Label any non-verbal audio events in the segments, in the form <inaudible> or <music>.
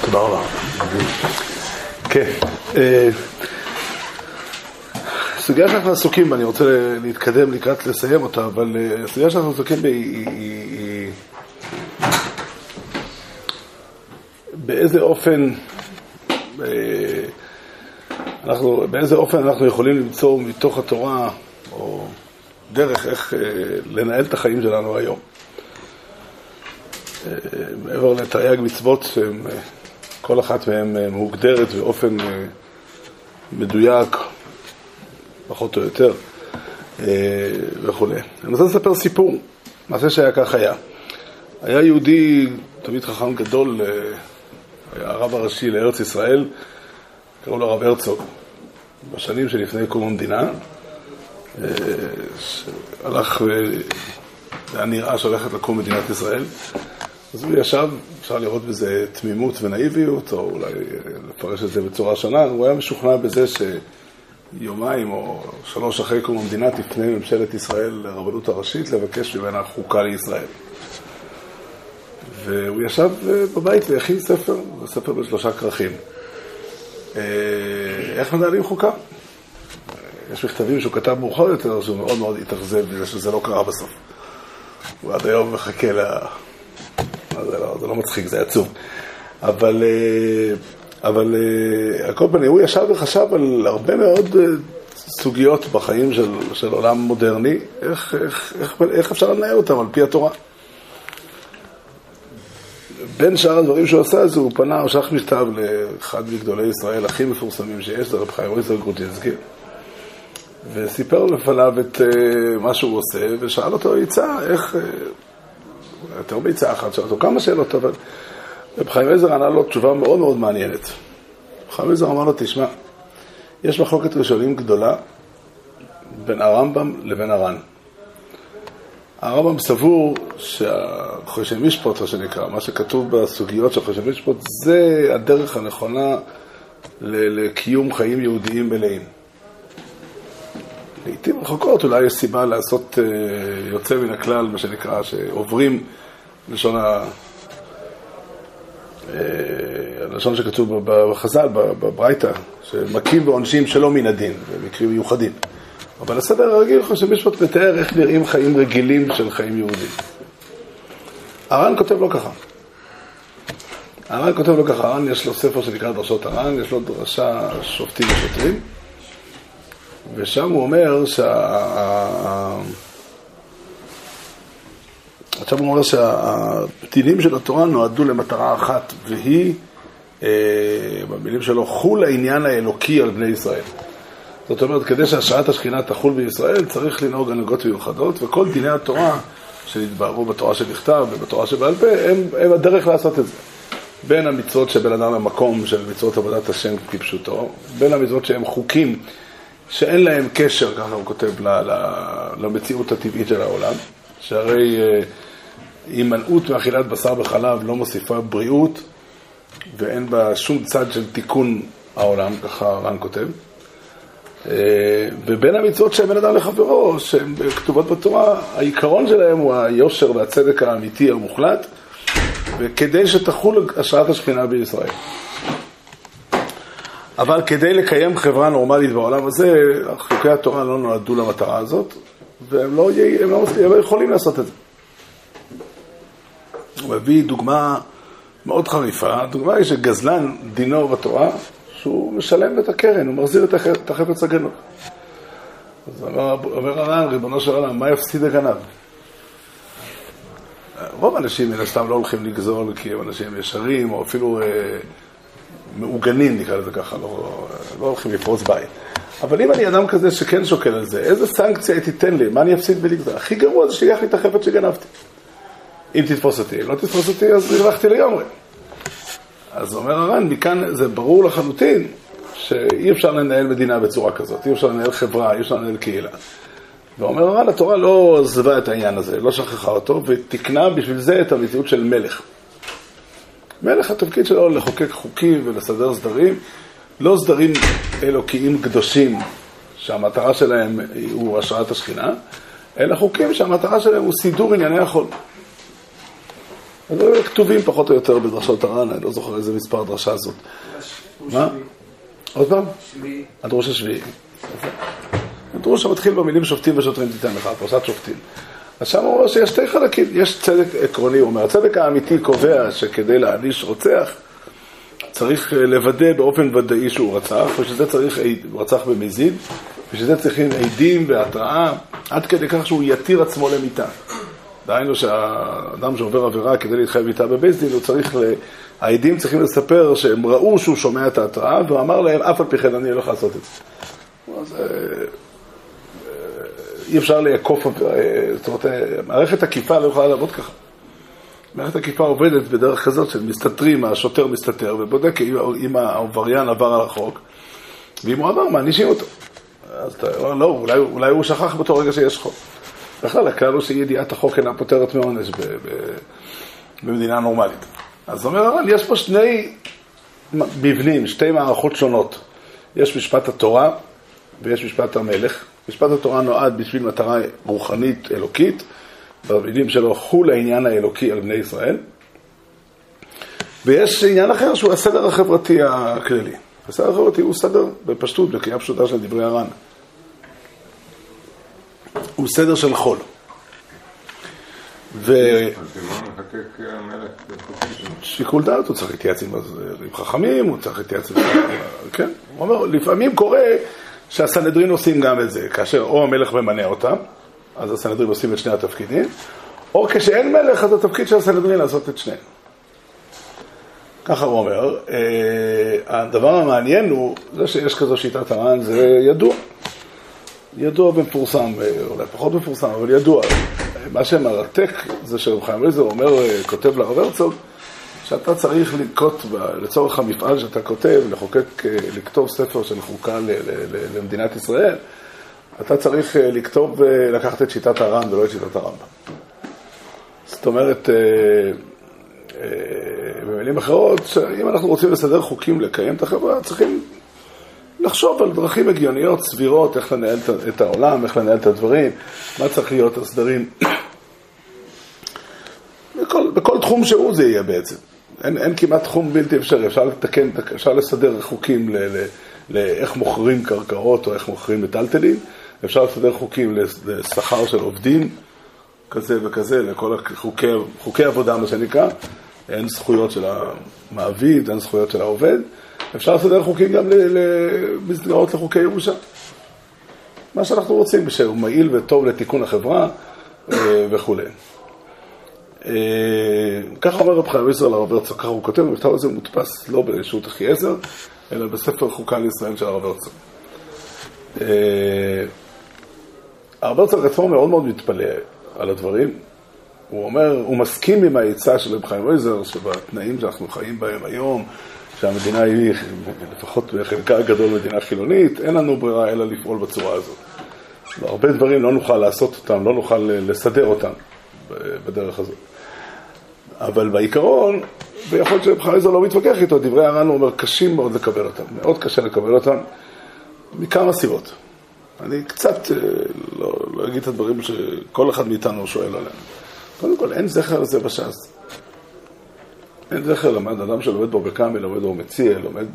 תודה רבה. כן, הסוגיה שאנחנו עסוקים בה, אני רוצה להתקדם לקראת לסיים אותה, אבל הסוגיה שאנחנו עסוקים בה היא באיזה אופן אנחנו, באיזה אופן אנחנו יכולים למצוא מתוך התורה, או דרך איך אה, לנהל את החיים שלנו היום. אה, מעבר לתרי"ג מצוות, אה, כל אחת מהן מוגדרת באופן מדויק, פחות או יותר, וכולי. אני רוצה לספר סיפור, מעשה שהיה כך היה. היה יהודי, תמיד חכם גדול, היה הרב הראשי לארץ ישראל, קראו לו הרב הרצוג, בשנים שלפני קום המדינה, שהלך והיה נראה שהולכת לקום מדינת ישראל. אז הוא ישב, אפשר לראות בזה תמימות ונאיביות, או אולי לפרש את זה בצורה שונה, הוא היה משוכנע בזה שיומיים או שלוש אחרי קום המדינה תפנה ממשלת ישראל לרבנות הראשית לבקש ממנה חוקה לישראל. והוא ישב בבית והכין ספר, ספר בשלושה כרכים. איך מנהלים חוקה? יש מכתבים שהוא כתב מאוחר יותר, שהוא מאוד מאוד התאכזב בזה שזה לא קרה בסוף. הוא עד היום מחכה ל... זה לא, זה לא מצחיק, זה עצוב. אבל, אבל על כל פנים, הוא ישב וחשב על הרבה מאוד סוגיות בחיים של, של עולם מודרני, איך, איך, איך, איך אפשר לנהל אותם על פי התורה. בין שאר הדברים שהוא עשה, אז הוא פנה, הוא שלח מכתב לאחד מגדולי ישראל הכי מפורסמים שיש, זה רב חיים ריסר גרוג'ינסקי, וסיפר לפניו את uh, מה שהוא עושה, ושאל אותו עצה, איך... Uh, יותר בעצה אחת, שאל אותו כמה שאלות, אבל רב חיים עזר ענה לו תשובה מאוד מאוד מעניינת. רב חיים עזר אמר לו, תשמע, יש מחלוקת ראשונים גדולה בין הרמב"ם לבין הר"ן. הרמב"ם סבור שהחושן משפוט, מה שנקרא, מה שכתוב בסוגיות של חושן משפוט, זה הדרך הנכונה לקיום חיים יהודיים מלאים. לעיתים רחוקות אולי יש סיבה לעשות יוצא מן הכלל, מה שנקרא, שעוברים לשון ה... הלשון שכתוב בחז"ל, בברייתא, שמכים ועונשים שלא מן הדין, במקרים מיוחדים. אבל הסדר הרגיל, חושב משפט מתאר איך נראים חיים רגילים של חיים יהודים. הר"ן כותב לא ככה. הר"ן כותב לא ככה, הר"ן יש לו ספר שנקרא דרשות הר"ן, יש לו דרשה שופטים ושוטרים, ושם הוא אומר שה... עכשיו הוא אומר שהדינים של התורה נועדו למטרה אחת, והיא, במילים שלו, חול העניין האלוקי על בני ישראל. זאת אומרת, כדי שהשראת השכינה תחול בישראל, צריך לנהוג הנהגות מיוחדות, וכל דיני התורה שנתבררו בתורה שנכתב ובתורה שבעל פה, הם, הם הדרך לעשות את זה. בין המצוות שבין אדם למקום של מצוות עבודת השם כפשוטו, בין המצוות שהם חוקים שאין להם קשר, ככה הוא כותב, למציאות הטבעית של העולם, שהרי הימנעות מאכילת בשר וחלב לא מוסיפה בריאות, ואין בה שום צד של תיקון העולם, ככה רן כותב. ובין המצוות שהן בין אדם לחברו, שהן כתובות בתורה, העיקרון שלהן הוא היושר והצדק האמיתי המוחלט, וכדי שתחול השראת השכינה בישראל. אבל כדי לקיים חברה נורמלית בעולם הזה, חוקי התורה לא נועדו למטרה הזאת, והם לא, הם לא, הם לא יכולים לעשות את זה. הוא מביא דוגמה מאוד חריפה, הדוגמה היא שגזלן דינו בתורה, שהוא משלם את הקרן, הוא מחזיר את החפץ הגנוב. אז אומר הר"ן, ריבונו של עולם, מה יפסיד הגנב? רוב האנשים מן הסתם לא הולכים לגזול כי הם אנשים ישרים, או אפילו אה, מעוגנים, נקרא לזה ככה, לא, לא הולכים לפרוץ בית. אבל אם אני אדם כזה שכן שוקל על זה, איזה סנקציה היא תיתן לי? מה אני אפסיד בלגזול? הכי גרוע זה שילך לי את החפץ שגנבתי. אם תתפוס אותי, אם לא תתפוס אותי, אז הרווחתי לגמרי. אז אומר הר"ן, מכאן זה ברור לחלוטין שאי אפשר לנהל מדינה בצורה כזאת, אי אפשר לנהל חברה, אי אפשר לנהל קהילה. ואומר הר"ן, התורה לא עזבה את העניין הזה, לא שכחה אותו, ותקנה בשביל זה את המציאות של מלך. מלך, התפקיד שלו לחוקק חוקים ולסדר סדרים, לא סדרים אלוקיים קדושים, שהמטרה שלהם הוא השראת השכינה, אלא חוקים שהמטרה שלהם הוא סידור ענייני החול. אז הם כתובים פחות או יותר בדרשות הר"ן, אני לא זוכר איזה מספר הדרשה הזאת. מה? עוד פעם? שביעי. הדרוש השביעי. הדרוש המתחיל במילים שופטים ושוטרים תיתן לך, פרשת שופטים. אז שם הוא אומר שיש שתי חלקים, יש צדק עקרוני, הוא אומר, הצדק האמיתי קובע שכדי להעניש רוצח, צריך לוודא באופן ודאי שהוא רצח, ושזה צריך, הוא רצח במזיד, ושזה צריכים עדים והתראה, עד כדי כך שהוא יתיר עצמו למיתה. דהיינו שהאדם שעובר עבירה כדי להתחייב מיתה בבית דין, הוא צריך, ל... העדים צריכים לספר שהם ראו שהוא שומע את ההתראה, והוא אמר להם, אף על פי כן אני הולך לעשות את זה. אז אה, אה, אי אפשר לעקוף, אה, זאת אומרת, מערכת עקיפה לא יכולה לעבוד ככה. מערכת עקיפה עובדת בדרך כזאת של מסתתרים, השוטר מסתתר ובודק אם העבריין עבר על החוק, ואם הוא עבר, מענישים אותו. אז אתה אומר, לא, אולי, אולי הוא שכח באותו רגע שיש חוק. בכלל, הכלל הוא שידיעת החוק אינה פותרת מעונש במדינה נורמלית. אז אומר הר"ן, יש פה שני מבנים, שתי מערכות שונות. יש משפט התורה ויש משפט המלך. משפט התורה נועד בשביל מטרה רוחנית אלוקית, במילים שלו, חול העניין האלוקי על בני ישראל. ויש עניין אחר שהוא הסדר החברתי הכללי. הסדר החברתי הוא סדר בפשטות, בקריאה פשוטה של דברי הר"ן. הוא סדר של חול. ו... שיקול דעת, הוא צריך להתייעץ עם חכמים, הוא צריך להתייעץ עם... כן, הוא אומר, לפעמים קורה שהסנהדרין עושים גם את זה, כאשר או המלך ממנה אותם, אז הסנהדרין עושים את שני התפקידים, או כשאין מלך, אז התפקיד של הסנהדרין לעשות את שניהם. ככה הוא אומר. אה, הדבר המעניין הוא, זה שיש כזו שיטת הר"ן, זה ידוע. ידוע ומפורסם, אה, אולי פחות מפורסם, אבל ידוע. מה שמרתק זה שרב חיים עזר אומר, אה, כותב לרב הרצוג, שאתה צריך לנקוט, לצורך המפעל שאתה כותב, לחוקק, לכתוב ספר של חוקה למדינת ישראל, אתה צריך לכתוב, לקחת את שיטת הר"ן ולא את שיטת הרמב"ם. זאת אומרת, במילים אחרות, שאם אנחנו רוצים לסדר חוקים לקיים את החברה, צריכים לחשוב על דרכים הגיוניות, סבירות, איך לנהל את העולם, איך לנהל את הדברים, מה צריך להיות הסדרים. <coughs> בכל, בכל תחום שהוא זה יהיה בעצם. אין, אין כמעט תחום בלתי אפשרי, אפשר לתקן, אפשר לסדר חוקים לאיך מוכרים קרקעות או איך מוכרים מטלטלים, אפשר לסדר חוקים לשכר של עובדים, כזה וכזה, לכל החוקי, חוקי עבודה, מה שנקרא. אין זכויות של המעביד, אין זכויות של העובד. אפשר לסדר חוקים גם למסגרות לחוקי ירושה. מה שאנחנו רוצים, שהוא מועיל וטוב לתיקון החברה אה, וכולי. אה, ככה אומר רב חיים עזר לרב הרצוג, ככה הוא כותב, המכתב הזה מודפס לא ברשות אחיעזר, אלא בספר חוקה לישראל של הרב הרצוג. אה, הרב הרצוג עצמו מאוד מאוד מתפלא על הדברים. הוא אומר, הוא מסכים עם העצה של רב חיים עזר, שבתנאים שאנחנו חיים בהם היום, שהמדינה היא לפחות בחלקה הגדול מדינה חילונית, אין לנו ברירה אלא לפעול בצורה הזאת. הרבה דברים לא נוכל לעשות אותם, לא נוכל לסדר אותם בדרך הזאת. אבל בעיקרון, ויכול להיות שרב חייזר לא מתווכח איתו, דברי הר"ן הוא אומר, קשים מאוד לקבל אותם, מאוד קשה לקבל אותם, מכמה סיבות. אני קצת אה, לא, לא אגיד את הדברים שכל אחד מאיתנו שואל עליהם. קודם כל, אין זכר לזה בש"ס. אין זכר למד אדם שלומד בו בקאמי, לומד בו מציע, לומד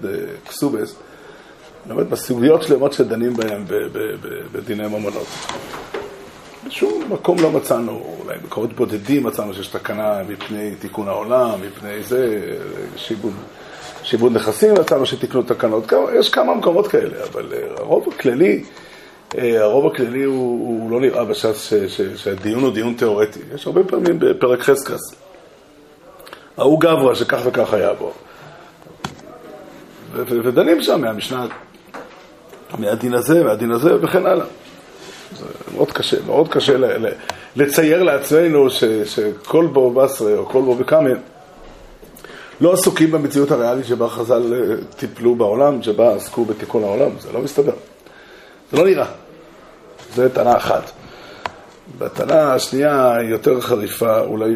קסובס, לומד בסוגיות שלמות שדנים בהן בדיני ממונות. בשום מקום לא מצאנו, אולי במקומות בודדים מצאנו שיש תקנה מפני תיקון העולם, מפני זה, שיבוד, שיבוד נכסים מצאנו שתיקנו תקנות, יש כמה מקומות כאלה, אבל הרוב הכללי, הרוב הכללי הוא, הוא לא נראה בש"ס שהדיון הוא דיון תיאורטי. יש הרבה פעמים בפרק חזקס. ההוא גברא שכך וכך היה בו. ודנים שם מהמשנה, מהדין הזה, מהדין הזה וכן הלאה. מאוד קשה, מאוד קשה לצייר לעצמנו שכל בו בסרי או כל בו בקאמל לא עסוקים במציאות הריאלית שבה חז"ל אה, טיפלו בעולם, שבה עסקו בתיקון העולם, זה לא מסתבר. זה לא נראה. זה טענה אחת. בטענה השנייה היא יותר חריפה, אולי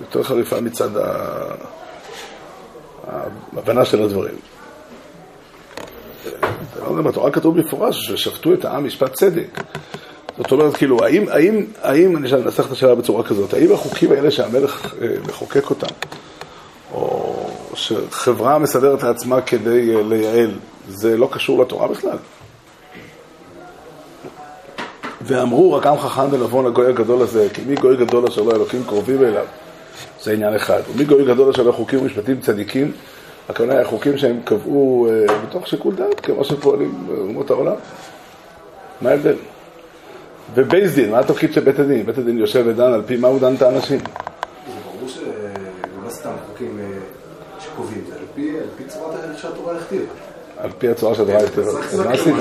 יותר חריפה מצד ההבנה של הדברים. בתורה כתוב במפורש ששפטו את העם משפט צדק. זאת אומרת, כאילו, האם, האם, האם, אני אנסח את השאלה בצורה כזאת, האם החוקים האלה שהמלך אה, מחוקק אותם, או שחברה מסדרת לעצמה כדי אה, לייעל, זה לא קשור לתורה בכלל? ואמרו רק עם חכם ונבון הגוי הגדול הזה, כי מי גוי גדול אשר לא אלוקים קרובים אליו? זה עניין אחד. ומי גוי גדול אשר לא חוקים ומשפטים צדיקים? הכוונה היא החוקים שהם קבעו uh, בתוך שיקול דעת, כמו שפועלים באומות העולם. מה ההבדל? ובייס דין, מה התפקיד של בית הדין? בית הדין יושב ודן על פי מה הוא דן את האנשים. זה ברור שזה לא סתם חוקים אה, שקובעים, זה על פי צורת שהתורה הכתיבה. על פי הצורה שהתורה הכתיבה. אז מה עשינו?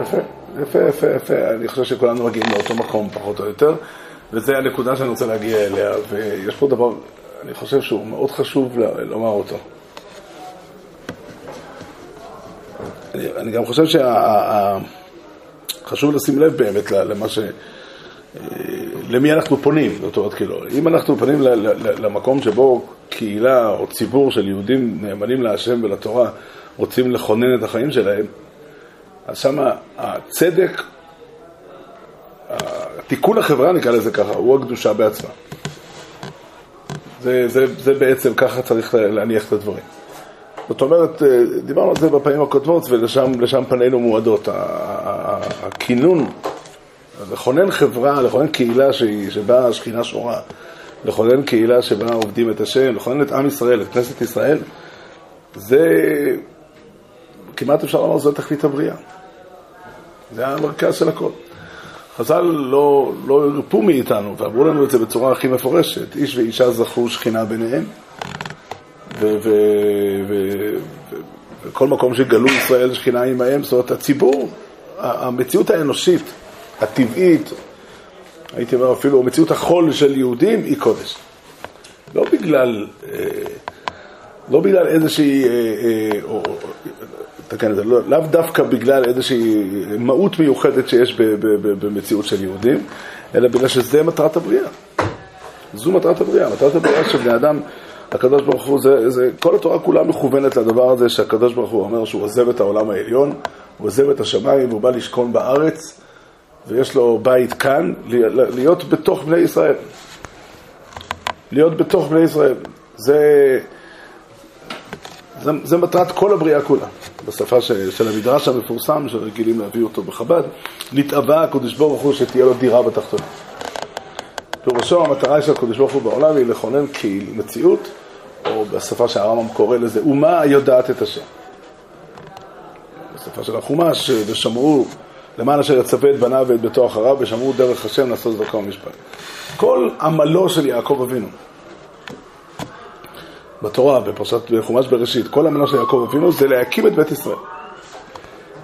יפה. יפה, יפה, יפה. אני חושב שכולנו מגיעים לאותו מקום, פחות או יותר, וזו הנקודה שאני רוצה להגיע אליה. ויש פה דבר, אני חושב שהוא מאוד חשוב לומר אותו. אני, אני גם חושב שחשוב לשים לב באמת למה ש... למי אנחנו פונים, זאת אומרת, כאילו, אם אנחנו פונים למקום שבו קהילה או ציבור של יהודים נאמנים להשם ולתורה רוצים לכונן את החיים שלהם, אז שמה הצדק, תיקון החברה נקרא לזה ככה, הוא הקדושה בעצמה. זה, זה, זה בעצם, ככה צריך להניח את הדברים. זאת אומרת, דיברנו על זה בפעמים הקודמות ולשם פנינו מועדות. הכינון, לכונן חברה, לכונן קהילה שהיא, שבה השכינה שורה, לכונן קהילה שבה עובדים את השם, לכונן את עם ישראל, את כנסת ישראל, זה כמעט אפשר לומר, זו תכלית הבריאה. זה המרכז של הכל. חז"ל לא, לא הרפו מאיתנו ואמרו לנו את זה בצורה הכי מפורשת. איש ואישה זכו שכינה ביניהם, וכל מקום שגלו ישראל שכינה עמהם, זאת אומרת, הציבור, המציאות האנושית, הטבעית, הייתי אומר אפילו, מציאות החול של יהודים היא קודש. לא בגלל, אה, לא בגלל איזושהי, אה, אה, לתקן את זה, לא, לאו דווקא בגלל איזושהי מהות מיוחדת שיש ב, ב, ב, במציאות של יהודים, אלא בגלל שזה מטרת הבריאה. זו מטרת הבריאה, מטרת הבריאה של בני אדם, הקדוש ברוך הוא, זה, זה, כל התורה כולה מכוונת לדבר הזה שהקדוש ברוך הוא אומר שהוא עוזב את העולם העליון, הוא עוזב את השמיים והוא בא לשכון בארץ, ויש לו בית כאן, להיות בתוך בני ישראל. להיות בתוך בני ישראל. זה... זה, זה מטרת כל הבריאה כולה, בשפה ש, של המדרש המפורסם שרגילים להביא אותו בחב"ד, נתאווה הקדוש ברוך הוא שתהיה לו דירה בתחתונה. פירושו המטרה של הקדוש ברוך הוא בעולם היא לכונן קהיל מציאות, או בשפה שהרמב"ם קורא לזה, אומה יודעת את השם. בשפה של החומש, ושמרו למען אשר יצווה את בניו ואת ביתו אחריו, ושמרו דרך השם לעשות דרכו ומשפט. כל עמלו של יעקב אבינו בתורה, בפרשת חומש בראשית, כל המנה של יעקב אבינו זה להקים את בית ישראל.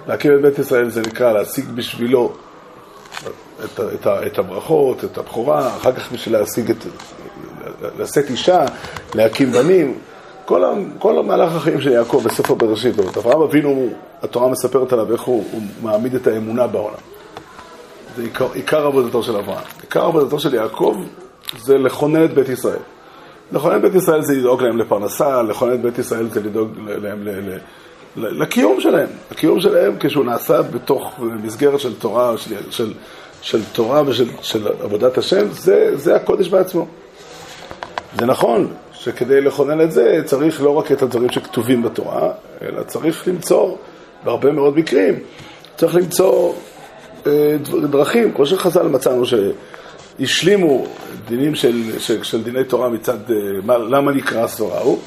להקים את בית ישראל זה נקרא להשיג בשבילו את, את, את הברכות, את הבכורה, אחר כך בשביל להשיג את, לשאת אישה, להקים בנים. כל, כל המהלך החיים של יעקב בספר בראשית, זאת אברהם אבינו, התורה מספרת עליו איך הוא, הוא מעמיד את האמונה בעולם. זה עיקר, עיקר עבודתו של אברהם. עיקר עבודתו של יעקב זה לכונן את בית ישראל. לכונן בית ישראל זה לדאוג להם לפרנסה, לכונן בית ישראל זה לדאוג להם ל, ל, ל, לקיום שלהם. הקיום שלהם כשהוא נעשה בתוך מסגרת של תורה, של, של, של תורה ושל של עבודת השם, זה, זה הקודש בעצמו. זה נכון שכדי לכונן את זה צריך לא רק את הדברים שכתובים בתורה, אלא צריך למצוא, בהרבה מאוד מקרים, צריך למצוא אה, דרכים, כמו שחז"ל מצאנו ש... השלימו דינים של, של, של דיני תורה מצד, אה, מה, למה נקרא סברה הוא?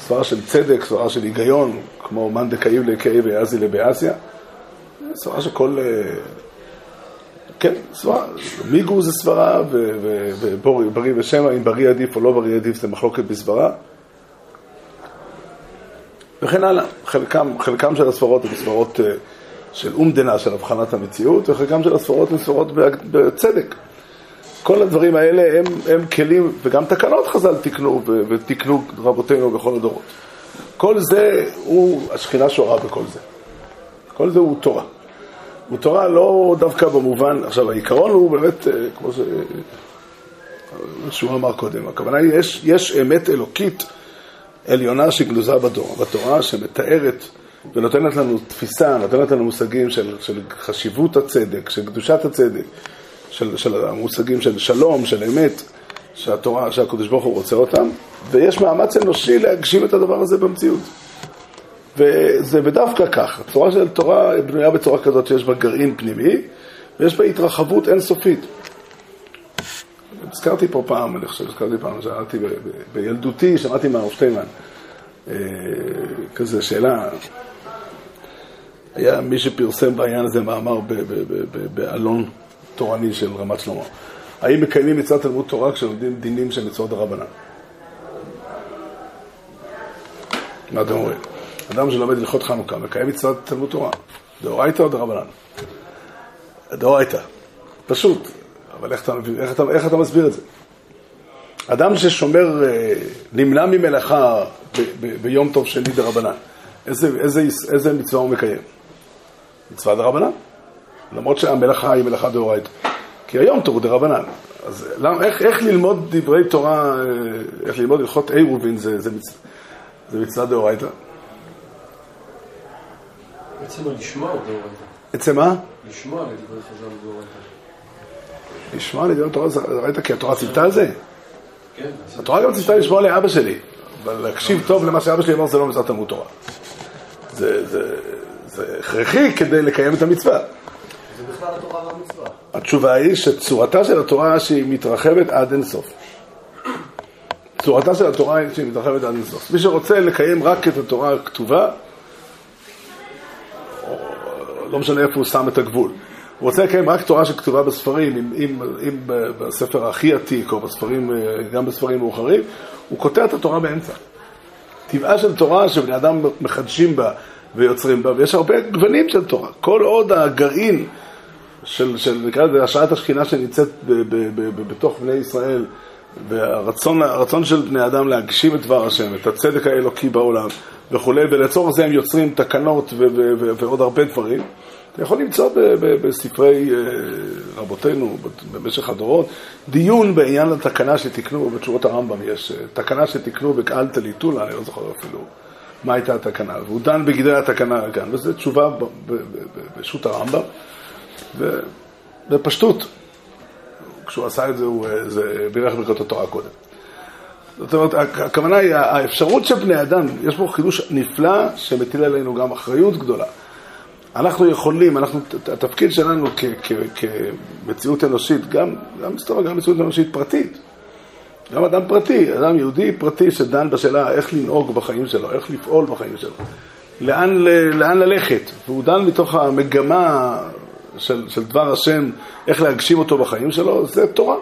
סברה של צדק, סברה של היגיון, כמו מאן דקאיב לקאי ויאזי לבאסיה. סברה שכל... אה, כן, סברה. מיגו זה סברה, ובריא ושמע, אם בריא עדיף או לא בריא עדיף זה מחלוקת בסברה. וכן הלאה. חלקם, חלקם של הסברות הן סברות אה, של אומדנה, של הבחנת המציאות, וחלקם של הסברות הן סברות בצדק. כל הדברים האלה הם, הם כלים, וגם תקנות חז"ל תיקנו, ותיקנו רבותינו בכל הדורות. כל זה הוא, השכינה שורה בכל זה. כל זה הוא תורה. הוא תורה לא דווקא במובן, עכשיו העיקרון הוא באמת, אה, כמו ש... שהוא אמר קודם, הכוונה היא, יש, יש אמת אלוקית עליונה שגנוזה בתורה, בתורה שמתארת ונותנת לנו תפיסה, נותנת לנו מושגים של, של חשיבות הצדק, של קדושת הצדק, של, של המושגים של שלום, של אמת, שהתורה, שהקדוש ברוך הוא רוצה אותם, ויש מאמץ אנושי להגשים את הדבר הזה במציאות. וזה בדווקא כך, הצורה של תורה בנויה בצורה כזאת שיש בה גרעין פנימי, ויש בה התרחבות אינסופית. הזכרתי פה פעם, אני חושב שהזכרתי פעם, שאלתי בילדותי, שמעתי מהרב שטיינמן, אה, כזה שאלה, היה מי שפרסם בעניין הזה מאמר באלון תורני של רמת שלמה. האם מקיימים מצוות תלמוד תורה כשלומדים דינים של מצוות דרבנן? מה אתם אומרים? אדם שלומד הלכות חנוכה מקיים מצוות תלמוד תורה, דאורייתא או דרבנן? דאורייתא. פשוט. אבל איך אתה, איך, אתה, איך אתה מסביר את זה? אדם ששומר, אה, נמנע ממלאכה ב, ב, ביום טוב שני דרבנן, איזה, איזה, איזה מצווה הוא מקיים? מצווה דרבנן. למרות שהמלאכה היא מלאכה דאורייתא. כי היום תורו דרבנן. אז למה, איך, איך ללמוד דברי תורה, אה, איך ללמוד הלכות עירובין זה, זה, מצ, זה מצווה דאורייתא? עצם לשמוע דאורייתא. עצם מה? לשמוע לדברי חז"ל דאורייתא. לשמוע לדברי תורה דאורייתא כי התורה ציוותה על זה? כן. התורה גם ציוותה לשמוע לאבא שלי, אבל להקשיב טוב למה שאבא שלי אמר זה לא מצוות תלמוד תורה. זה, זה, זה הכרחי כדי לקיים את המצווה. והמצווה. התשובה היא שצורתה של התורה שהיא מתרחבת עד אינסוף. צורתה של התורה היא שהיא מתרחבת עד אינסוף. מי שרוצה לקיים רק את התורה הכתובה, לא משנה איפה הוא שם את הגבול. הוא רוצה לקיים רק תורה שכתובה בספרים, אם, אם, אם בספר הכי עתיק או בספרים, גם בספרים מאוחרים, הוא קוטע את התורה באמצע. טבעה של תורה שבני אדם מחדשים בה ויוצרים בה, ויש הרבה גוונים של תורה. כל עוד הגרעין של, של נקרא לזה, השראת השכינה שנמצאת ב, ב, ב, בתוך בני ישראל, והרצון של בני אדם להגשים את דבר השם, את הצדק האלוקי בעולם וכולי, ולצורך זה הם יוצרים תקנות ו, ו, ו, ועוד הרבה דברים. אתה יכול למצוא ב, ב, בספרי uh, רבותינו במשך הדורות דיון בעניין התקנה שתיקנו, בתשובות הרמב"ם יש uh, תקנה שתיקנו בקהלתא ליטולה, אני לא זוכר אפילו מה הייתה התקנה, והוא דן בגדרי התקנה כאן, וזו תשובה בשו"ת הרמב"ם, ובפשטות, כשהוא עשה את זה, הוא אה, זה, בירך ברכות התורה קודם. זאת אומרת, הכוונה היא, האפשרות של בני אדם, יש פה חידוש נפלא שמטיל עלינו גם אחריות גדולה. אנחנו יכולים, אנחנו, התפקיד שלנו כמציאות אנושית, גם, גם מסתובב, גם מציאות אנושית פרטית, גם אדם פרטי, אדם יהודי פרטי שדן בשאלה איך לנהוג בחיים שלו, איך לפעול בחיים שלו, לאן, לאן ללכת, והוא דן מתוך המגמה של, של דבר השם, איך להגשים אותו בחיים שלו, זה תורה.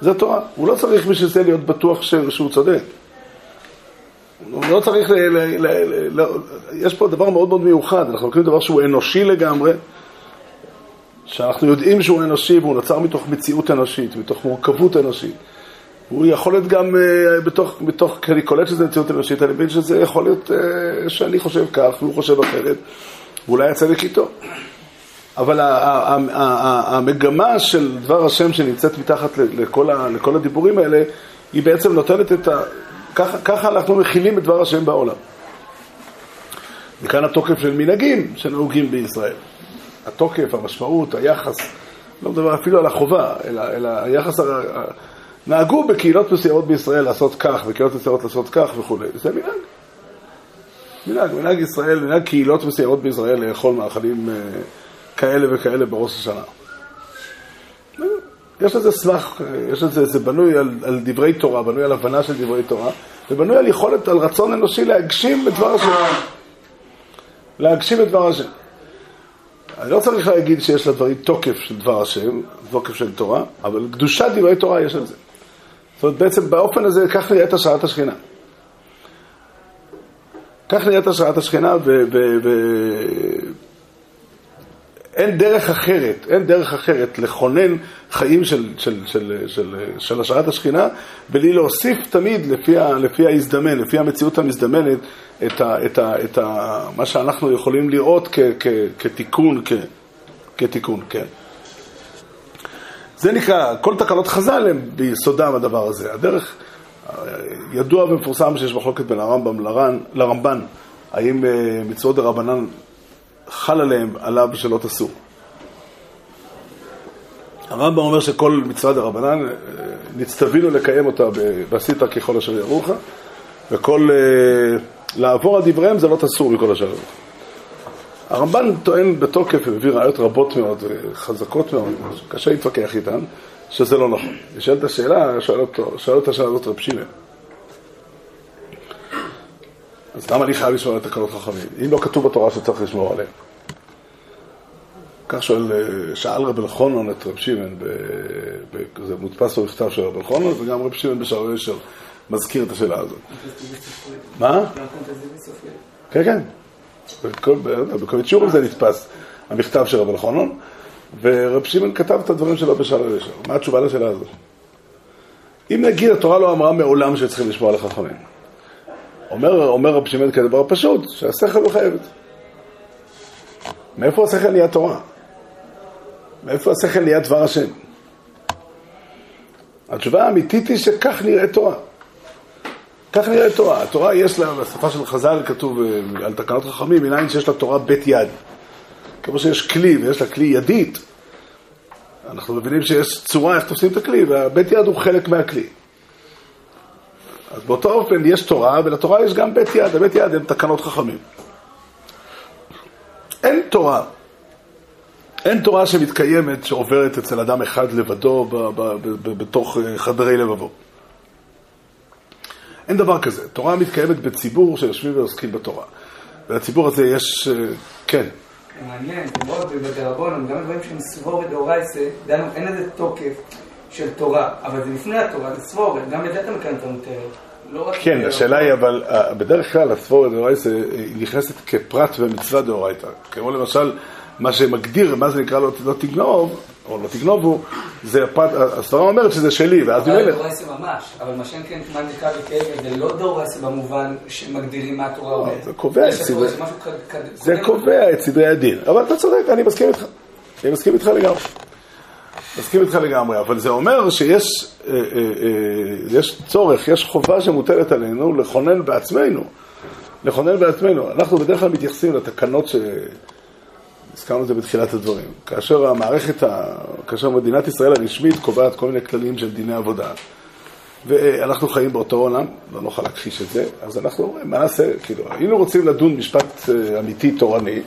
זה תורה. הוא לא צריך בשביל זה להיות בטוח ש, שהוא צודק. הוא לא צריך, ל, ל, ל, ל, ל, יש פה דבר מאוד מאוד מיוחד, אנחנו לוקחים דבר שהוא אנושי לגמרי, שאנחנו יודעים שהוא אנושי והוא נוצר מתוך מציאות אנושית, מתוך מורכבות אנושית. הוא יכול להיות גם uh, בתוך, בתוך, כי אני קולט שזה מציאות אנושית, אני מבין שזה יכול להיות uh, שאני חושב כך והוא חושב אחרת, ואולי הצדק איתו. אבל המגמה של דבר השם שנמצאת מתחת לכל, הדיבורים האלה, היא בעצם נותנת את ה... ככה, ככה אנחנו מכילים את דבר השם בעולם. וכאן התוקף של מנהגים שנהוגים בישראל. התוקף, המשמעות, היחס, לא מדבר אפילו על החובה, אלא, אלא היחס, נהגו בקהילות מסוימות בישראל לעשות כך, בקהילות מסוימות לעשות כך וכולי. זה מנהג. מנהג, מנהג ישראל, מנהג קהילות מסוימות בישראל לאכול מאכלים... אה, כאלה וכאלה בראש השנה. יש לזה סמך, יש לזה, זה בנוי על, על דברי תורה, בנוי על הבנה של דברי תורה, ובנוי על יכולת, על רצון אנושי להגשים את דבר השם. להגשים את דבר השם. אני לא צריך להגיד שיש לדברים תוקף של דבר השם, תוקף של תורה, אבל קדושת דברי תורה יש על זה. זאת אומרת, בעצם באופן הזה, כך נראית השראת השכינה. כך נראית השראת השכינה, ו... ו, ו אין דרך אחרת, אין דרך אחרת לכונן חיים של, של, של, של, של השארת השכינה, בלי להוסיף תמיד לפי, ה, לפי ההזדמן, לפי המציאות המזדמנת, את, ה, את, ה, את ה, מה שאנחנו יכולים לראות כ, כ, כתיקון, כ, כתיקון, כן. זה נקרא, כל תקנות חז"ל הם ביסודם הדבר הזה. הדרך, ידוע ומפורסם שיש מחלוקת בין הרמב"ם לרמב"ן האם אה, מצוות דרבנן חל עליהם עליו שלא תסור. הרמב"ם אומר שכל מצווה דרבנן, אה, נצטווינו לקיים אותה ועשית ככל אשר ירוך, וכל אה, לעבור על דבריהם זה לא תסור מכל אשר ירוך. הרמב"ן טוען בתוקף ומביא ראיות רבות מאוד, חזקות מאוד, קשה להתווכח איתן, שזה לא נכון. נשאלת השאלה, שואל את השאלה רב שמעון. אז למה אני חייב לשמור על תקנות חכמים? אם לא כתוב בתורה שצריך לשמור עליהן. כך שואל, אה, שאל רב אלחונון את רב שמעון, זה מודפס במכתב של רב אלחונון, וגם רב שמעון בשער ישר מזכיר את השאלה הזאת. מה? כן, כן. בכל שיעורים זה נתפס, המכתב של רב אלחונון, ורב שמעון כתב את הדברים שלו בשער ישר. מה התשובה לשאלה הזאת? אם נגיד התורה לא אמרה מעולם שצריכים לשמור על החכמים. אומר, אומר רב שמעון כדבר פשוט, שהשכל את זה. מאיפה השכל נהיה תורה? מאיפה השכל נהיה דבר השם? התשובה האמיתית היא שכך נראית תורה. כך נראית תורה. התורה יש לה, בשפה של חז"ל כתוב על תקנות חכמים, מנין שיש לה תורה בית יד. כמו שיש כלי ויש לה כלי ידית, אנחנו מבינים שיש צורה איך תופסים את הכלי, והבית יד הוא חלק מהכלי. אז באותו אופן יש תורה, ולתורה יש גם בית יד, הבית יד הם תקנות חכמים. אין תורה, אין תורה שמתקיימת, שעוברת אצל אדם אחד לבדו בתוך אה, חדרי לבבו. אין דבר כזה. תורה מתקיימת בציבור שיושבים ועוסקים בתורה. ולציבור הזה יש, אה, כן. מעניין, מאוד בדרבון, גם דברים שהם סבור ודאורייסה, אין לזה תוקף של תורה, אבל זה לפני התורה, זה סבור, גם את זה אתה מקיים את המותרת. לא כן, השאלה היא, אבל אה, בדרך כלל הספורט דאורייתא היא נכנסת כפרט במצווה דאורייתא. כמו למשל, מה שמגדיר, מה זה נקרא לא, לא תגנוב, או לא תגנובו, זה הפרט, הסברה אומרת שזה שלי, ואז ממילא... אבל דאורייתא ממש, אבל מה שאין כן כמעט נקרא בכאב, זה לא דאורייתא במובן שמגדירים מה התורה אומרת. זה קובע את סדרי... זה קובע את סדרי הדין. אבל אתה צודק, אני מסכים איתך. אני מסכים איתך לגמרי. מסכים איתך לגמרי, אבל זה אומר שיש אה, אה, אה, יש צורך, יש חובה שמוטלת עלינו לכונן בעצמנו, לכונן בעצמנו. אנחנו בדרך כלל מתייחסים לתקנות ש... הזכרנו את זה בתחילת הדברים. כאשר המערכת, ה... כאשר מדינת ישראל הרשמית קובעת כל מיני כללים של דיני עבודה, ואנחנו חיים באותו עולם, לא נוכל להכחיש את זה, אז אנחנו אומרים, מה נעשה? כאילו, היינו רוצים לדון משפט אמיתי תורני,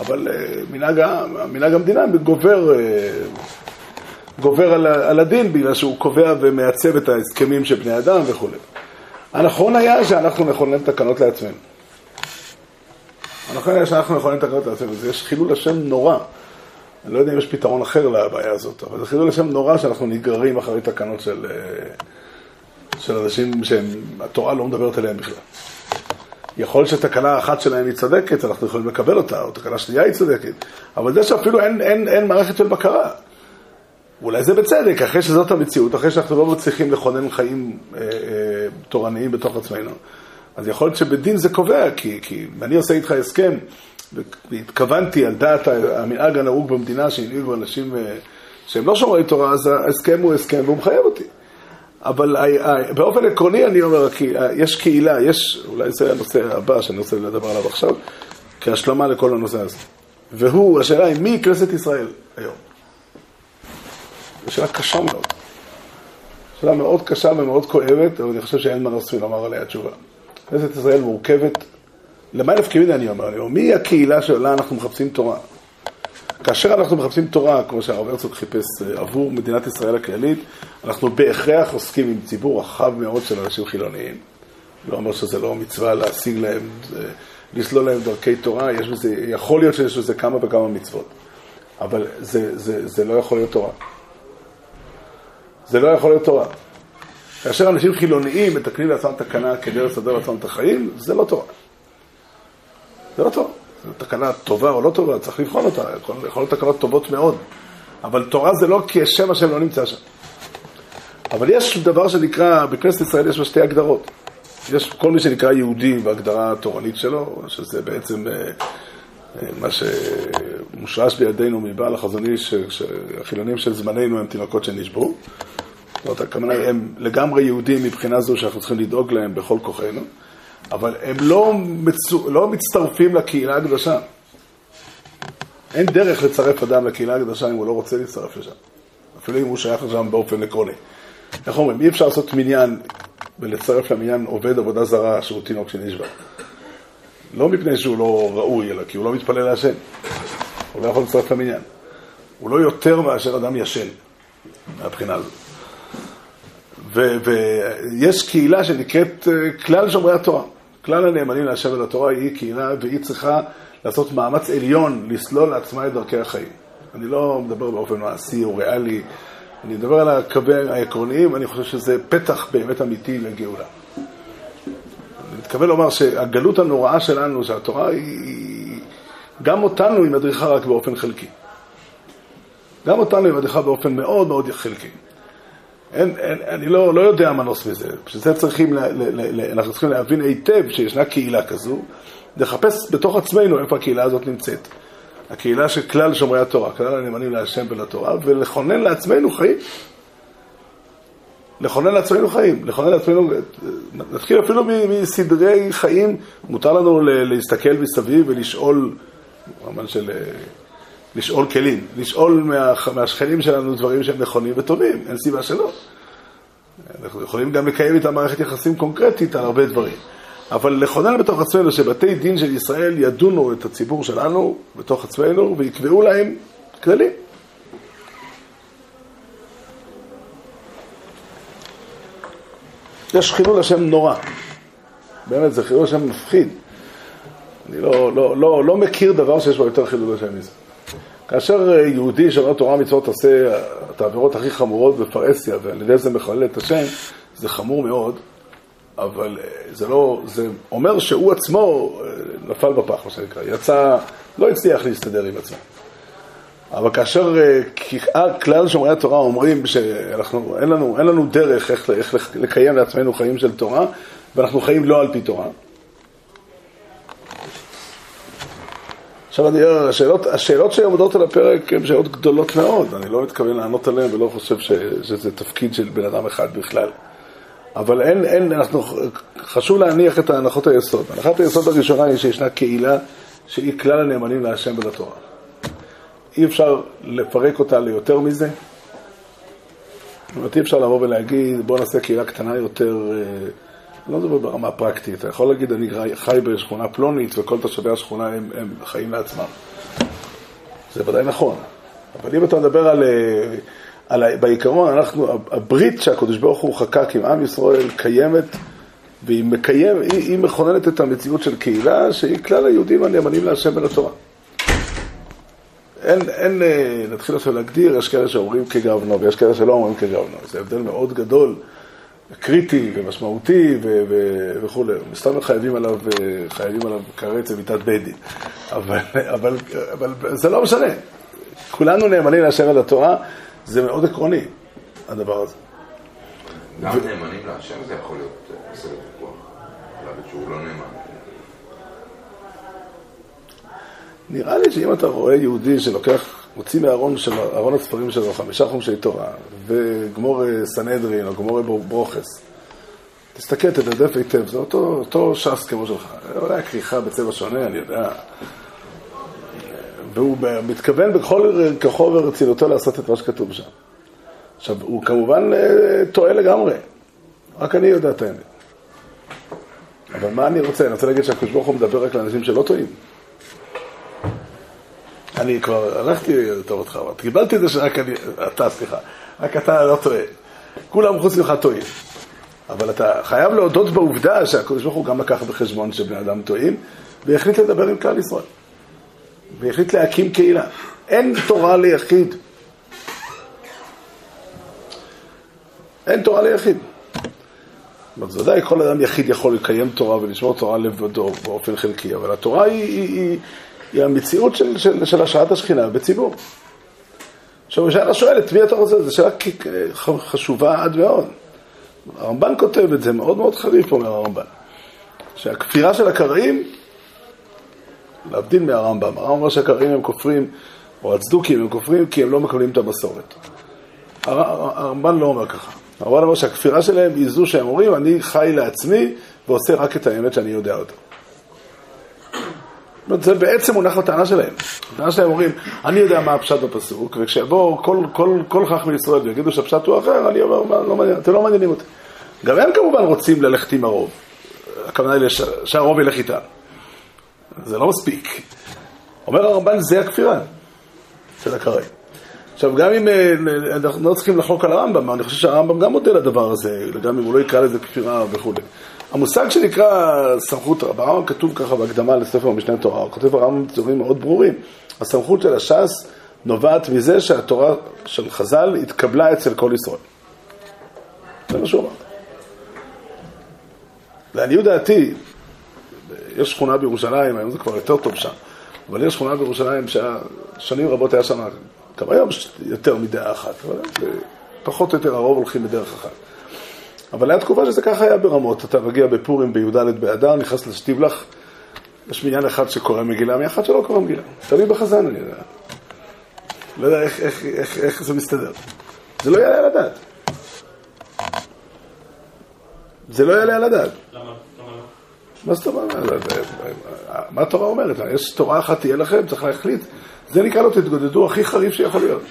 אבל מנהג, מנהג המדינה גובר גובר על, על הדין בגלל שהוא קובע ומעצב את ההסכמים של בני אדם וכו'. הנכון היה שאנחנו נכונן תקנות לעצמנו. הנכון היה שאנחנו נכונן תקנות לעצמנו. יש חילול השם נורא. אני לא יודע אם יש פתרון אחר לבעיה הזאת, אבל זה חילול השם נורא שאנחנו נגררים אחרי תקנות של, אה, של אנשים שהתורה לא מדברת עליהם בכלל. יכול שתקנה אחת שלהם היא צודקת, אנחנו יכולים לקבל אותה, או תקנה שנייה היא צודקת, אבל זה שאפילו אין, אין, אין מערכת של בקרה. ואולי זה בצדק, אחרי שזאת המציאות, אחרי שאנחנו לא מצליחים לכונן חיים אה, אה, תורניים בתוך עצמנו. אז יכול להיות שבדין זה קובע, כי, כי אני עושה איתך הסכם, והתכוונתי על דעת המנהג הנהוג במדינה שהנהיגו אנשים אה, שהם לא שומרי תורה, אז ההסכם הוא הסכם והוא מחייב אותי. אבל באופן עקרוני אני אומר, אה, יש קהילה, יש, אולי זה הנושא הבא שאני רוצה לדבר עליו עכשיו, כהשלמה לכל הנושא הזה. והוא, השאלה היא מי כנסת ישראל היום? זו שאלה קשה מאוד. שאלה מאוד קשה ומאוד כואבת, אבל אני חושב שאין מנוס מלומר עליה תשובה. כנסת ישראל מורכבת, למה נפקא מיני אני אומר? אני אומר, מי הקהילה שלה אנחנו מחפשים תורה? כאשר אנחנו מחפשים תורה, כמו שהרב הרצוג חיפש אה, עבור מדינת ישראל הכללית, אנחנו בהכרח עוסקים עם ציבור רחב מאוד של אנשים חילוניים. לא אומר שזה לא מצווה להשיג להם, אה, לסלול להם דרכי תורה, יש בזה, יכול להיות שיש בזה כמה וכמה מצוות, אבל זה, זה, זה לא יכול להיות תורה. זה לא יכול להיות תורה. כאשר אנשים חילוניים מתקנים לעצמם תקנה כדי לסדר לעצמם את החיים, זה לא תורה. זה לא תורה. זו תקנה טובה או לא טובה, צריך לבחון אותה. יכול, יכול להיות תקנות טובות מאוד. אבל תורה זה לא כי השם השם לא נמצא שם. אבל יש דבר שנקרא, בכנסת ישראל יש שתי הגדרות. יש כל מי שנקרא יהודי בהגדרה התורנית שלו, שזה בעצם אה, אה, מה שמושרש בידינו מבעל החזון איש, שהחילונים של זמננו הם תינוקות שנשבו. זאת אומרת, הכוונה הם לגמרי יהודים מבחינה זו שאנחנו צריכים לדאוג להם בכל כוחנו, אבל הם לא, מצו, לא מצטרפים לקהילה הקדושה. אין דרך לצרף אדם לקהילה הקדושה אם הוא לא רוצה להצטרף לשם. אפילו אם הוא שייך לשם באופן עקרוני. איך אומרים? אי אפשר לעשות מניין ולצרף למניין עובד עבודה זרה שהוא תינוק שנשבע. לא מפני שהוא לא ראוי, אלא כי הוא לא מתפלל להשם. הוא לא יכול לצרף למניין. הוא לא יותר מאשר אדם ישן, מהבחינה הזאת. ויש קהילה שנקראת אה, כלל שומרי התורה. כלל הנאמנים להשם ולתורה היא קהילה והיא צריכה לעשות מאמץ עליון לסלול לעצמה את דרכי החיים. אני לא מדבר באופן מעשי או ריאלי, אני מדבר על הקווים העקרוניים, אני חושב שזה פתח באמת אמיתי לגאולה. אני מתכוון לומר שהגלות הנוראה שלנו, שהתורה היא... גם אותנו היא מדריכה רק באופן חלקי. גם אותנו היא מדריכה באופן מאוד מאוד חלקי. אין, אין, אני לא, לא יודע מנוס מזה, בשביל זה צריכים, לה, לה, לה, אנחנו צריכים להבין היטב שישנה קהילה כזו, לחפש בתוך עצמנו איפה הקהילה הזאת נמצאת. הקהילה של כלל שומרי התורה, כלל הנאמנים להשם ולתורה, ולכונן לעצמנו חיים. לכונן לעצמנו חיים, לכונן לעצמנו, נתחיל אפילו מסדרי חיים, מותר לנו להסתכל מסביב ולשאול, במובן של לשאול כלים, לשאול מה, מהשכנים שלנו דברים שהם נכונים וטובים, אין סיבה שלא. אנחנו יכולים גם לקיים איתם מערכת יחסים קונקרטית על הרבה דברים. אבל לכונן בתוך עצמנו שבתי דין של ישראל ידונו את הציבור שלנו בתוך עצמנו ויקבעו להם כללים. יש חילול השם נורא. באמת, זה חילול השם מפחיד. אני לא, לא, לא, לא מכיר דבר שיש בו יותר חילול השם מזה. כאשר יהודי שאומר תורה מצוות עושה את העבירות הכי חמורות בפרהסיה ועל ידי זה מחלל את השם, זה חמור מאוד, אבל זה לא, זה אומר שהוא עצמו נפל בפח, מה שנקרא, יצא, לא הצליח להסתדר עם עצמו. אבל כאשר כלל שומרי התורה אומרים שאנחנו, אין לנו, אין לנו דרך איך, איך לקיים לעצמנו חיים של תורה, ואנחנו חיים לא על פי תורה, עכשיו, אני, השאלות, השאלות שעומדות על הפרק הן שאלות גדולות מאוד, אני לא מתכוון לענות עליהן ולא חושב ש, שזה תפקיד של בן אדם אחד בכלל. אבל אין, אין, אנחנו, חשוב להניח את הנחות היסוד. הנחת היסוד הראשונה היא שישנה קהילה שהיא כלל הנאמנים להשם ולתורה. אי אפשר לפרק אותה ליותר מזה. זאת אומרת, אי אפשר לבוא ולהגיד, בוא נעשה קהילה קטנה יותר. לא מדבר ברמה פרקטית, אתה יכול להגיד, אני חי בשכונה פלונית וכל תושבי השכונה הם, הם חיים לעצמם. זה ודאי נכון. אבל אם אתה מדבר על, אה, על, בעיקרון, אנחנו, הברית שהקדוש ברוך הוא חקק עם עם ישראל קיימת, והיא מקיים, היא, היא מכוננת את המציאות של קהילה שהיא כלל היהודים הנאמנים להשם ולתורה. אין, אין, אה, נתחיל עכשיו להגדיר, יש כאלה שאומרים כגאוונו ויש כאלה שלא אומרים כגאוונו. זה הבדל מאוד גדול. קריטי ומשמעותי וכולי. מסתבר חייבים עליו, חייבים עליו כרת ומיטת בית דין. אבל, אבל, אבל זה לא משנה. כולנו נאמנים להשם ולתורה, זה מאוד עקרוני, הדבר הזה. גם ו... נאמנים להשם זה יכול להיות בסדר ויכוח. להגיד שהוא לא נאמן. נראה לי שאם אתה רואה יהודי שלוקח מוציא מארון של, ארון הספרים שלו חמישה חומשי תורה, וגמור סנהדרין או גמור ברוכס. תסתכל, תדדף היטב, זה אותו, אותו ש"ס כמו שלך. אולי הכריכה בצבע שונה, אני יודע. והוא מתכוון בכל כוחו ורצינותו לעשות את מה שכתוב שם. עכשיו, הוא כמובן אה, טועה לגמרי, רק אני יודע את האמת. אבל מה אני רוצה? אני רוצה להגיד שהקדוש ברוך הוא מדבר רק לאנשים שלא טועים. אני כבר הלכתי לטובתך, אבל קיבלתי את זה שרק אני, אתה, סליחה, רק אתה לא טועה. כולם חוץ ממך טועים. אבל אתה חייב להודות בעובדה שהקדוש ברוך הוא גם לקח בחשבון שבני אדם טועים, והחליט לדבר עם כלל ישראל. והחליט להקים קהילה. אין תורה ליחיד. אין תורה ליחיד. זאת ודאי כל אדם יחיד יכול לקיים תורה ולשמור תורה לבדו באופן חלקי, אבל התורה היא, היא, היא, היא המציאות של, של, של השעת השכינה בציבור. עכשיו, השאלה שואלת, מי אתה רוצה? זו שאלה חשובה עד מאוד. הרמב"ן כותב את זה, מאוד מאוד חריף, אומר הרמב"ן, שהכפירה של הקראים, להבדיל מהרמב"ם, הרמב"ם אומר שהקראים הם כופרים, או הצדוקים הם כופרים כי הם לא מקבלים את המסורת. הרמב"ן לא אומר ככה. הרמב"ן אומר שהכפירה שלהם היא זו שהם אומרים, אני חי לעצמי ועושה רק את האמת שאני יודע אותה. זה בעצם מונח לטענה שלהם. הטענה שלהם אומרים, אני יודע מה הפשט בפסוק, וכשיבואו כל, כל, כל חכמי ישראל ויגידו שהפשט הוא אחר, אני אומר, לא מעניין, אתם לא מעניינים אותי. גם הם כמובן רוצים ללכת עם הרוב. הכוונה היא לש- שהרוב ילך איתם. זה לא מספיק. אומר הרמב"ן, זה הכפירה של הקראים. עכשיו, גם אם אה, אנחנו לא צריכים לחלוק על הרמב"ם, אני חושב שהרמב"ם גם מודה לדבר הזה, גם אם הוא לא יקרא לזה כפירה וכולי. המושג שנקרא סמכות, ברמב"ם כתוב ככה בהקדמה לספר המשנה תורה, הוא כותב הרמב"ם דברים מאוד ברורים. הסמכות של הש"ס נובעת מזה שהתורה של חז"ל התקבלה אצל כל ישראל. זה מה שהוא אמר. לעניות דעתי, יש שכונה בירושלים, היום זה כבר יותר טוב שם, אבל יש שכונה בירושלים ששנים רבות היה שם, גם היום יש יותר מדעה אחת, אבל זה פחות או יותר הרוב הולכים בדרך אחת. אבל הייתה תקופה שזה ככה היה ברמות, אתה מגיע בפורים בי"ד באדר, נכנס לשטיבלח, יש מניין אחד שקורא מגילה, מאחד שלא קורא מגילה. תלוי בחזן, אני יודע. לא יודע איך, איך, איך, איך זה מסתדר. זה לא יעלה על הדעת. זה לא יעלה על הדעת. למה? למה לא? מה זאת אומרת? מה התורה אומרת? יש תורה אחת תהיה לכם, צריך להחליט. זה נקרא לו תתגודדו הכי חריף שיכול להיות.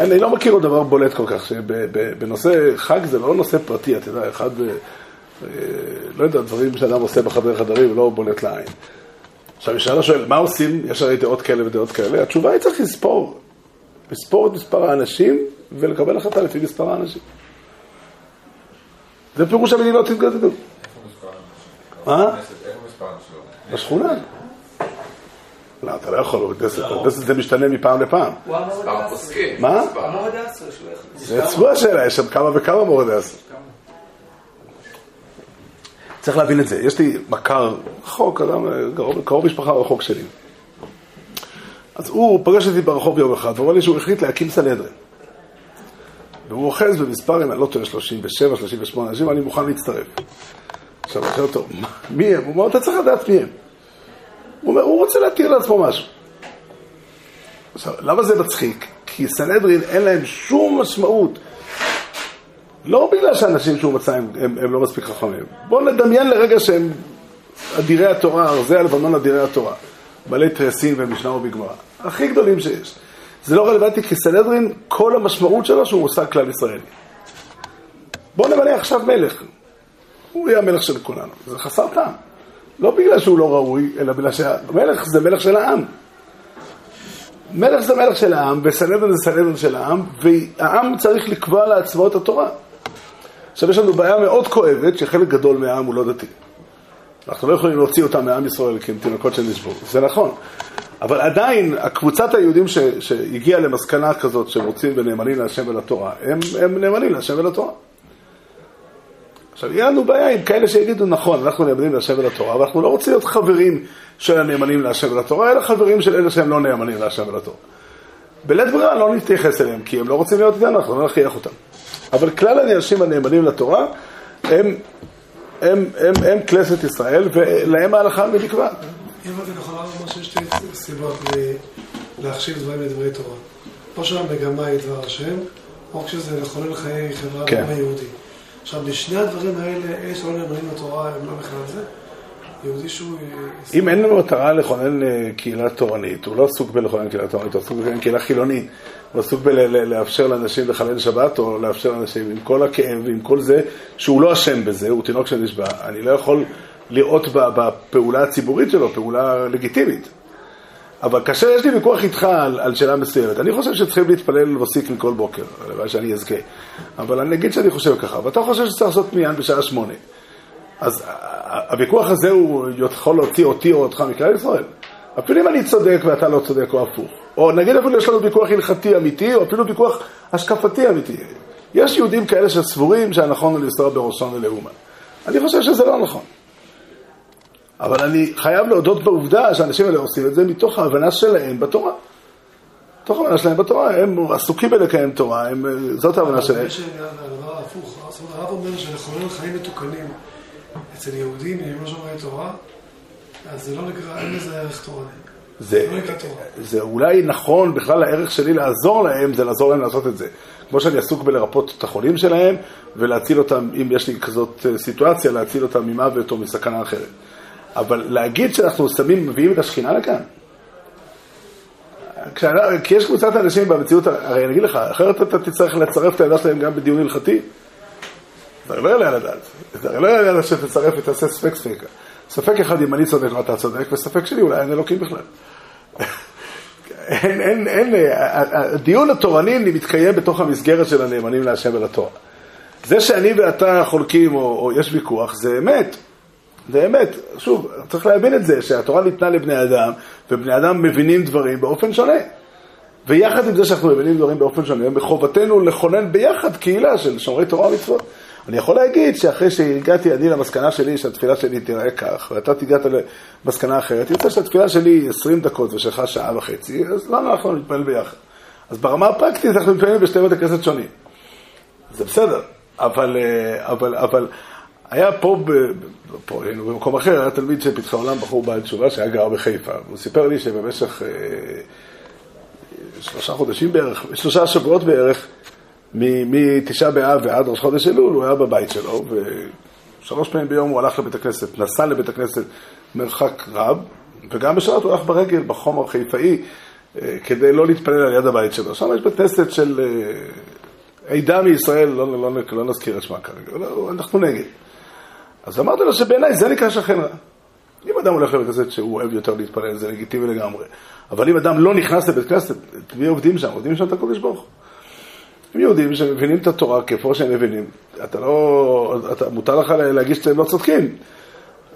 אני לא מכיר עוד דבר בולט כל כך, שבנושא חג זה לא נושא פרטי, אתה יודע, אחד, אה, לא יודע, דברים שאדם עושה בחדרי חדרים לא בולט לעין. עכשיו, ישאלה שואל, מה עושים? יש הרי דעות כאלה ודעות כאלה. התשובה היא צריך לספור. לספור את מספר האנשים ולקבל החלטה לפי מספר האנשים. זה פירוש המדינות תתגודדו. מה? איפה מספר שלו? בשכונה. לא, אתה לא יכול, כנסת בבית כנסת זה משתנה מפעם לפעם. הוא מספר הדסה. פוסקים. מה? יחליט. זה עצמו השאלה, יש שם כמה וכמה מורדי אסר. צריך להבין את זה. יש לי מכר רחוק, אדם קרוב- משפחה רחוק שלי. אז הוא פגש אותי ברחוב יום אחד, ואומר לי שהוא החליט להקים סנהדרין. והוא אוחז במספר, אם אני לא טועה, 37, 38 אנשים, אני מוכן להצטרף. עכשיו, אני שואל אותו, "מה- מי הם? הוא אומר, אתה צריך לדעת מי הם. הוא אומר, הוא רוצה להתיר לעצמו משהו. עכשיו, למה זה מצחיק? כי סנהדרין אין להם שום משמעות. לא בגלל שאנשים שהוא מצא הם, הם, הם לא מספיק חכמים. בואו נדמיין לרגע שהם אדירי התורה, ארזי הלבנון אדירי התורה. בעלי תריסין ומשנה ובגמרא. הכי גדולים שיש. זה לא רלוונטי כי סנהדרין, כל המשמעות שלו שהוא מושג כלל ישראלי. בואו נמנה עכשיו מלך. הוא יהיה המלך של כולנו. זה חסר טעם. לא בגלל שהוא לא ראוי, אלא בגלל שהמלך זה מלך של העם. מלך זה מלך של העם, וסנהדרין זה סנהדרין של העם, והעם צריך לקבוע לעצמו את התורה. עכשיו יש לנו בעיה מאוד כואבת, שחלק גדול מהעם הוא לא דתי. אנחנו לא יכולים להוציא אותם מעם ישראל כי הם תינוקות שנשבו, זה נכון. אבל עדיין, הקבוצת היהודים שהגיעה למסקנה כזאת שהם רוצים ונאמנים להשם ולתורה, הם, הם נאמנים להשם ולתורה. עכשיו, יהיה לנו בעיה עם כאלה שיגידו, נכון, אנחנו נאמנים להשם ולתורה, אבל אנחנו לא רוצים להיות חברים של הנאמנים להשם ולתורה, אלא חברים של אלה שהם לא נאמנים להשם ולתורה. בלית ברירה לא נתייחס אליהם, כי הם לא רוצים להיות איתנו, אנחנו לא נכריח אותם. אבל כלל האנשים הנאמנים לתורה, הם, הם, הם, הם כנסת ישראל, ולהם ההלכה נקבעת. אם הבנתי נכון, הרב אמר שיש שתי סיבות להחשיב דברים לדברי תורה. או שהמגמה היא דבר השם, או כשזה לחולל חיי חברה כן. בעם היהודי. עכשיו, בשני הדברים האלה, אלה שלא נאמנים לתורה, הם לא בכלל זה. יהודי שהוא... אה, אם אין לנו מטרה לכונן אה, קהילה תורנית, הוא לא עסוק בלכונן קהילה תורנית, הוא עסוק בכונן קהילה חילונית. הוא עסוק בלאפשר לאנשים לחלל שבת, או לאפשר לאנשים עם כל הכאב ועם כל זה, שהוא לא אשם בזה, הוא תינוק שנשבע. אני לא יכול לראות בפעולה הציבורית שלו פעולה לגיטימית. אבל כאשר יש לי ויכוח איתך על, על שאלה מסוימת, אני חושב שצריכים להתפלל ולהוסיק מכל בוקר, הלוואי שאני אזכה. אבל אני אגיד שאני חושב ככה, ואתה חושב שצריך לעשות מיין בשעה שמונה. אז הוויכוח הזה הוא יכול להוציא אותי או אותך מכלל ישראל. אפילו אם אני צודק ואתה לא צודק או הפוך. או נגיד אפילו יש לנו ויכוח הלכתי אמיתי, או אפילו ויכוח השקפתי אמיתי. יש יהודים כאלה שסבורים שהנכון הוא לנסוע בראשון ולאומן. אני חושב שזה לא נכון. אבל אני חייב להודות בעובדה שהאנשים האלה עושים את זה מתוך ההבנה שלהם בתורה. מתוך ההבנה שלהם בתורה, הם עסוקים בלקיים תורה, הם, זאת ההבנה שלהם. הדבר ההפוך. הרב אומר שלחולל חיים מתוקנים אצל יהודים, אם לא שומרי תורה, אז זה לא נקרא, אין לזה ערך תורני. זה, לא. זה אולי נכון, בכלל הערך שלי לעזור להם, זה לעזור להם לעשות את זה. כמו שאני עסוק בלרפות את החולים שלהם, ולהציל אותם, אם יש לי כזאת אה, סיטואציה, להציל אותם ממוות או מסכנה אחרת. אבל להגיד שאנחנו שמים, מביאים את השכינה לכאן, כי יש קבוצת אנשים במציאות, הרי אני אגיד לך, אחרת אתה תצטרך לצרף את העמדה שלהם גם בדיון הלכתי. זה הרי לא יעלה על הדעת. זה הרי לא יעלה על הדעת שתצרף ותעשה ספק ספק. ספק אחד אם אני צודק או אתה צודק, וספק שלי אולי אין אלוקים בכלל. אין, אין, אין, הדיון התורני מתקיים בתוך המסגרת של הנאמנים להשם ולתורה. זה שאני ואתה חולקים או, או יש ויכוח, זה אמת. זה אמת. שוב, צריך להבין את זה, שהתורה ניתנה לבני אדם, ובני אדם מבינים דברים באופן שונה. ויחד עם זה שאנחנו מבינים דברים באופן שונה, מחובתנו לכונן ביחד קהילה של שומרי תורה ומצוות. אני יכול להגיד שאחרי שהגעתי אני למסקנה שלי שהתפילה שלי תיראה כך, ואתה תגעת למסקנה אחרת, יוצא שהתפילה שלי היא 20 דקות ושלך שעה וחצי, אז למה אנחנו נתפלל ביחד? אז ברמה הפרקטית אנחנו מתפללים בשתי בתי כנסת שונים. זה בסדר, אבל, אה, אבל, אבל היה פה, ב, פה היינו במקום אחר, היה תלמיד של פתחי עולם, בחור בעל תשובה שהיה גר בחיפה. הוא סיפר לי שבמשך אה, שלושה חודשים בערך, שלושה שבועות בערך, מתשעה באב ועד ראש חודש אלול, הוא היה בבית שלו, ושלוש פעמים ביום הוא הלך לבית הכנסת, נסע לבית הכנסת מרחק רב, וגם בשבת הוא הלך ברגל, בחומר חיפאי, אה, כדי לא להתפלל על יד הבית שלו. שם יש בית כנסת של אה, עדה מישראל, לא, לא, לא, לא נזכיר את שמה כרגע, אנחנו נגד. אז אמרתי לו שבעיניי זה נקרא שכן רע. אם אדם הולך לבית כנסת שהוא אוהב יותר להתפלל, זה לגיטימי לגמרי. אבל אם אדם לא נכנס לבית כנסת, מי עובדים שם? עובדים שם את הקודש ברוך. הם יהודים שמבינים את התורה כפי שהם מבינים. אתה לא... אתה, מותר לך להגיש שהם לא צודקים.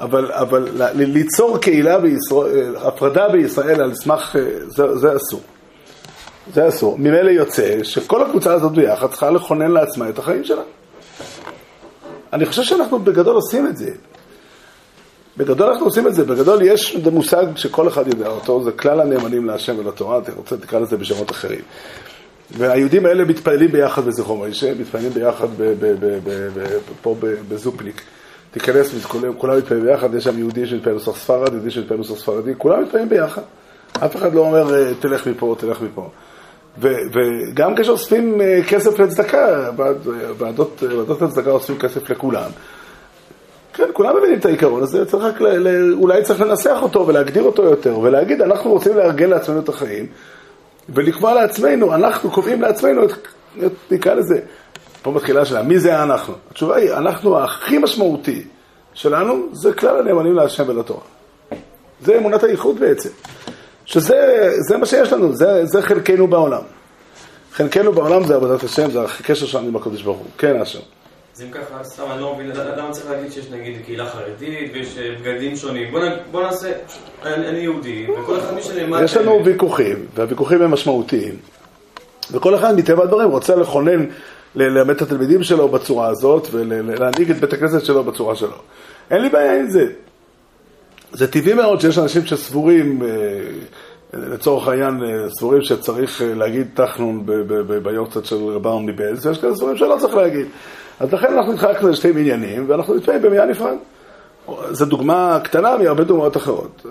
אבל, אבל ליצור קהילה בישראל, הפרדה בישראל על סמך... אה, זה, זה אסור. זה אסור. ממילא יוצא שכל הקבוצה הזאת ביחד צריכה לכונן לעצמה את החיים שלה. אני חושב שאנחנו בגדול עושים את זה. בגדול אנחנו עושים את זה, בגדול יש מושג שכל אחד יודע אותו, זה כלל הנאמנים להשם ולתורה, אתה רוצה תקרא לזה בשמות אחרים. והיהודים האלה מתפללים ביחד בזכרו מוישה, מתפללים ביחד ב- ב- ב- פה בזופניק. תיכנס, כולם מתפללים ביחד, יש שם יהודי שמתפלל נוסח ספרד, יהודי שמתפלל נוסח ספרדי, כולם מתפללים ביחד. אף אחד לא אומר, אה, תלך מפה, תלך מפה. וגם כשאוספים אה, כסף לצדקה, ועד- ועדות ועדות הצדקה אוספים כסף לכולם. כן, כולם מבינים את העיקרון הזה, צריך רק, ל- ל- אולי צריך לנסח אותו ולהגדיר אותו יותר, ולהגיד, אנחנו רוצים לארגן לעצמנו את החיים, ולקבוע לעצמנו, אנחנו קובעים לעצמנו את, את נקרא לזה, פה מתחילה השאלה, מי זה אנחנו? התשובה היא, אנחנו הכי משמעותי שלנו, זה כלל הנאמנים להשם ולתורה. זה אמונת הייחוד בעצם. שזה זה מה שיש לנו, זה, זה חלקנו בעולם. חלקנו בעולם זה עבודת השם, זה הקשר שלנו עם הקדוש ברוך הוא. כן, השם. אז אם ככה, סתם, אני לא מבין, למה צריך להגיד שיש נגיד קהילה חרדית ויש אה, בגדים שונים? בוא בוא נעשה, אני אני יהודי, וכל אחד שנלמד... יש לנו ויכוחים, והוויכוחים הם משמעותיים. וכל אחד מטבע הדברים רוצה לכונן, ללמד את התלמידים שלו בצורה הזאת, ולהנהיג את בית הכנסת שלו בצורה שלו. אין לי בעיה עם זה. זה טבעי מאוד שיש אנשים שסבורים, אה, לצורך העניין, אה, סבורים שצריך אה, להגיד תחנון ביורצת של רבם מבלז, ויש כאלה סבורים שלא צריך להגיד. אז לכן אנחנו התחלקנו לשתי מניינים, ואנחנו נתפעים במניין נפרד. זו דוגמה קטנה מהרבה דוגמאות אחרות.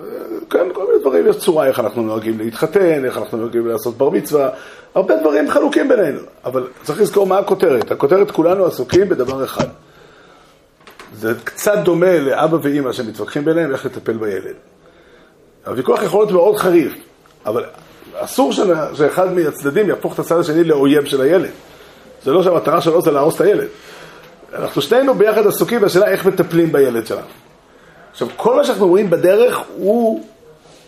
כן, כל מיני דברים, יש צורה איך אנחנו נוהגים להתחתן, איך אנחנו נוהגים לעשות בר מצווה, הרבה דברים חלוקים בינינו, אבל צריך לזכור מה הכותרת. הכותרת כולנו עסוקים בדבר אחד. זה קצת דומה לאבא ואימא שמתווכחים ביניהם איך לטפל בילד. הוויכוח יכול להיות מאוד חריף, אבל אסור שאחד מהצדדים יהפוך את הצד השני לאויב של הילד. זה לא שהמטרה שלו זה להרוס את הילד. אנחנו שנינו ביחד עסוקים בשאלה איך מטפלים בילד שלנו. עכשיו, כל מה שאנחנו רואים בדרך הוא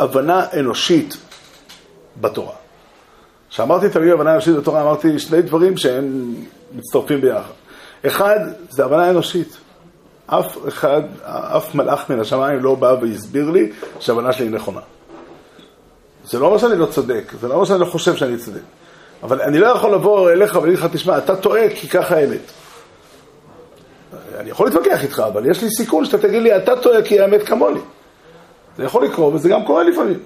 הבנה אנושית בתורה. כשאמרתי תמיד הבנה אנושית בתורה, אמרתי שני דברים שהם מצטרפים ביחד. אחד, זה הבנה אנושית. אף אחד, אף מלאך מן השמיים לא בא והסביר לי שההבנה שלי היא נכונה. זה לא אומר שאני לא צודק, זה לא אומר שאני לא חושב שאני צודק. אבל אני לא יכול לבוא אליך ולהגיד לך, תשמע, אתה טועה כי ככה האמת. אני יכול להתווכח איתך, אבל יש לי סיכון שאתה תגיד לי, אתה טועה כי האמת כמוני. זה יכול לקרות, וזה גם קורה לפעמים.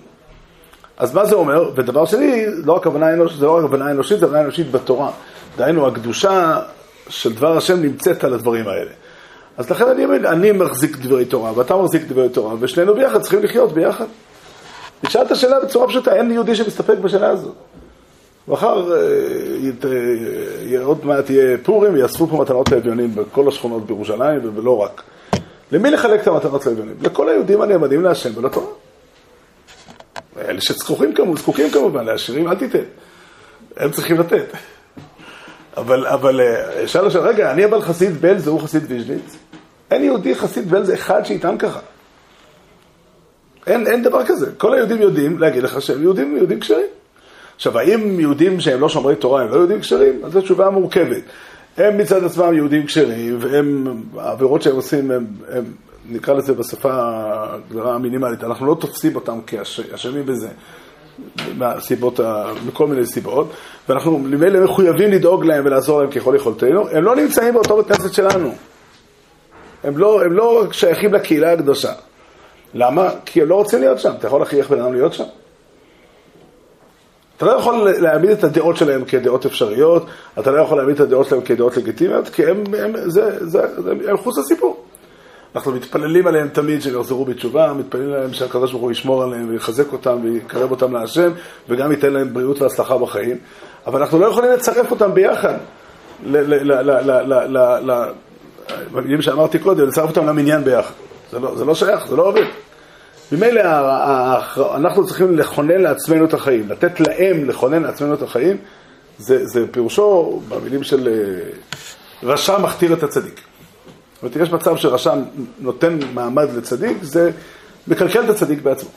אז מה זה אומר? ודבר שני, לא הבנה אנושית, זה לא רק הבנה אנושית, זה הבנה אנושית בתורה. דהיינו, הקדושה של דבר השם נמצאת על הדברים האלה. אז לכן אני, אומר, אני מחזיק דברי תורה, ואתה מחזיק דברי תורה, ושנינו ביחד צריכים לחיות ביחד. נשאל את השאלה בצורה פשוטה, אין יהודי שמסתפק בשאלה הזאת. מחר, אה, אה, עוד מעט יהיה פורים, יאספו פה מתנות לאביונים בכל השכונות בירושלים ולא רק. למי לחלק את המתנות לאביונים? לכל היהודים הנאמנים להשם ולתורה. אלה שזקוקים כמובן, זקוקים כמובן, לעשירים אל תיתן. הם צריכים לתת. אבל, אבל אה, שאל השאלה, רגע, אני אבל חסיד בעלז והוא חסיד ויז'ניץ? אין יהודי חסיד בעלז אחד שיטען ככה. אין, אין דבר כזה. כל היהודים יודעים להגיד לך שהם יהודים, יהודים כשרים. עכשיו, האם יהודים שהם לא שומרי תורה הם לא יהודים כשרים? אז זו תשובה מורכבת. הם מצד עצמם יהודים כשרים, והם, העבירות שהם עושים, הם, הם, נקרא לזה בשפה הגדרה המינימלית, אנחנו לא תופסים אותם כאשמים בזה, מהסיבות, מכל מיני סיבות, ואנחנו ממילא מחויבים לדאוג להם ולעזור להם ככל יכולתנו, הם לא נמצאים באותו בית כנסת שלנו. הם לא, הם לא שייכים לקהילה הקדושה. למה? כי הם לא רוצים להיות שם. אתה יכול להכריח בן אדם להיות שם? אתה לא יכול להעמיד את הדעות שלהם כדעות אפשריות, אתה לא יכול להעמיד את הדעות שלהם כדעות לגיטימיות, כי הם, הם, זה, זה, זה, הם חוץ לסיפור. אנחנו מתפללים עליהם תמיד שהם יחזרו בתשובה, מתפללים עליהם שהקדוש ברוך הוא ישמור עליהם ויחזק אותם ויקרב אותם להשם וגם ייתן להם בריאות והצלחה בחיים, אבל אנחנו לא יכולים לצרף אותם ביחד. למילים שאמרתי קודם, לצרף אותם למניין ביחד. זה לא, זה לא שייך, זה לא עובד. ממילא אנחנו צריכים לכונן לעצמנו את החיים, לתת להם לכונן לעצמנו את החיים, זה, זה פירושו, במילים של אה, רשע מכתיר את הצדיק. זאת אומרת, יש מצב שרשע נותן מעמד לצדיק, זה מקלקל את הצדיק בעצמו.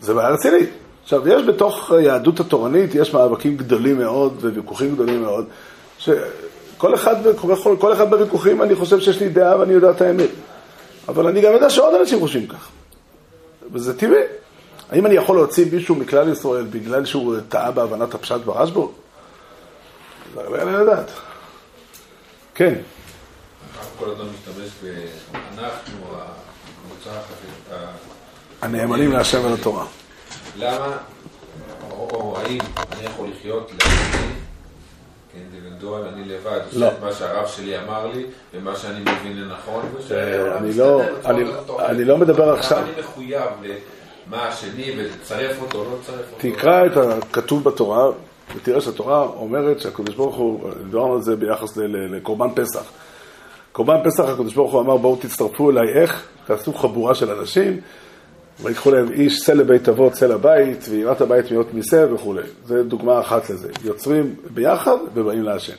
זה בעיה רצינית. עכשיו, יש בתוך היהדות התורנית, יש מאבקים גדולים מאוד וויכוחים גדולים מאוד, שכל אחד, כל, אחד בוויכוחים, אני חושב שיש לי דעה ואני יודע את האמת. אבל אני גם יודע שעוד אנשים חושבים כך. וזה טבעי. האם אני יכול להוציא מישהו מכלל ישראל בגלל שהוא טעה בהבנת הפשט ברשב"א? זה לא יעלה לדעת. כן. כל אדם משתמש ב"אנחנו", הקבוצה החברתית. הנאמנים להשם ולתורה. למה, או, האם אני יכול לחיות לעצמי, כאינדיבידואל, אני לבד, לא. מה שהרב שלי אמר לי, ומה שאני מבין לנכון, אני לא- אני- לא מדבר עכשיו- אני מחויב למה השני ולצרף אותו או לא לצרף אותו? תקרא את הכתוב בתורה, ותראה שהתורה אומרת שהקדוש ברוך הוא, דיברנו על זה ביחס לקורבן פסח. קורבן פסח, הקדוש ברוך הוא אמר, בואו תצטרפו אליי, איך? תעשו חבורה של אנשים, ויקחו להם איש צא לבית אבות, צא לבית, ויראת הבית מיות משה וכולי. זו דוגמה אחת לזה. יוצרים ביחד ובאים להשם.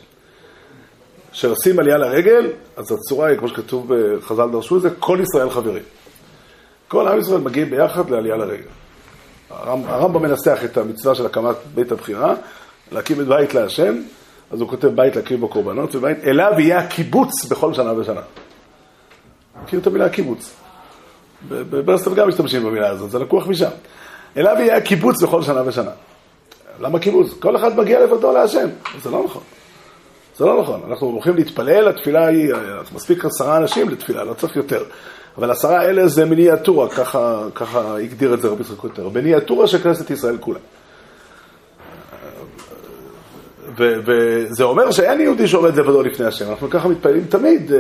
כשעושים עלייה לרגל, אז הצורה היא, כמו שכתוב בחז"ל דרשו את זה, כל ישראל חברים. כל עם ישראל מגיעים ביחד לעלייה לרגל. הרמ- הרמב"ם מנסח את המצווה של הקמת בית הבחירה, להקים את בית להשם, אז הוא כותב בית להקריב בו קורבנות, ובית אליו יהיה הקיבוץ בכל שנה ושנה. מכיר את המילה קיבוץ? ב- בברסלב גם משתמשים במילה הזאת, זה לקוח משם. אליו יהיה הקיבוץ בכל שנה ושנה. למה קיבוץ? כל אחד מגיע לבדו להשם. זה לא נכון. זה לא נכון. אנחנו הולכים להתפלל, התפילה היא, מספיק עשרה אנשים לתפילה, לא צריך יותר. אבל עשרה אלה זה מיניאטורה, ככה, ככה הגדיר את זה רבי יצחק יותר. מיניאטורה של כנסת ישראל כולה. וזה אומר שאין יהודי שעומד לבדו לפני השם, אנחנו ככה מתפללים תמיד uh,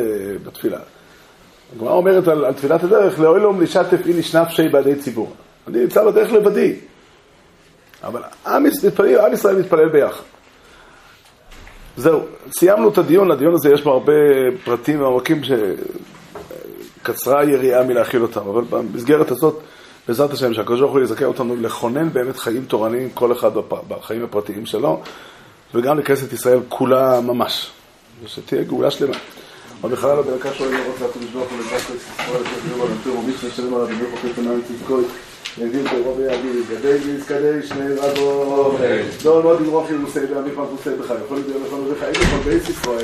בתפילה. הגמרא אומרת על, על תפילת הדרך, לאוילום לשתף איניש נפשי בעדי ציבור. אני נמצא בדרך לבדי. אבל עם, מתפלל, עם ישראל מתפלל ביחד. זהו, סיימנו את הדיון, לדיון הזה יש בו הרבה פרטים ועמקים שקצרה היריעה מלהכיל אותם, אבל במסגרת הזאת, בעזרת השם, שהקדוש ברוך הוא יזכה אותנו לכונן באמת חיים תורניים, כל אחד בחיים הפרטיים שלו, וגם לכנסת ישראל כולה ממש, ושתהיה גאולה שלמה. עוד בכלל בדקה שלו אני רוצה לשלוח ולדעת את ישראל, את על הרצוי ומיץ לשלם על הדבר חופש עיניים תזכוי. נגיד ברוב יעדים, גדי ויזכדי שני רבו, לא לא דמרוך ירוסי, להמיך מבוסי בך, יכול להיות לכל ובך, אין לכל בית ישראל.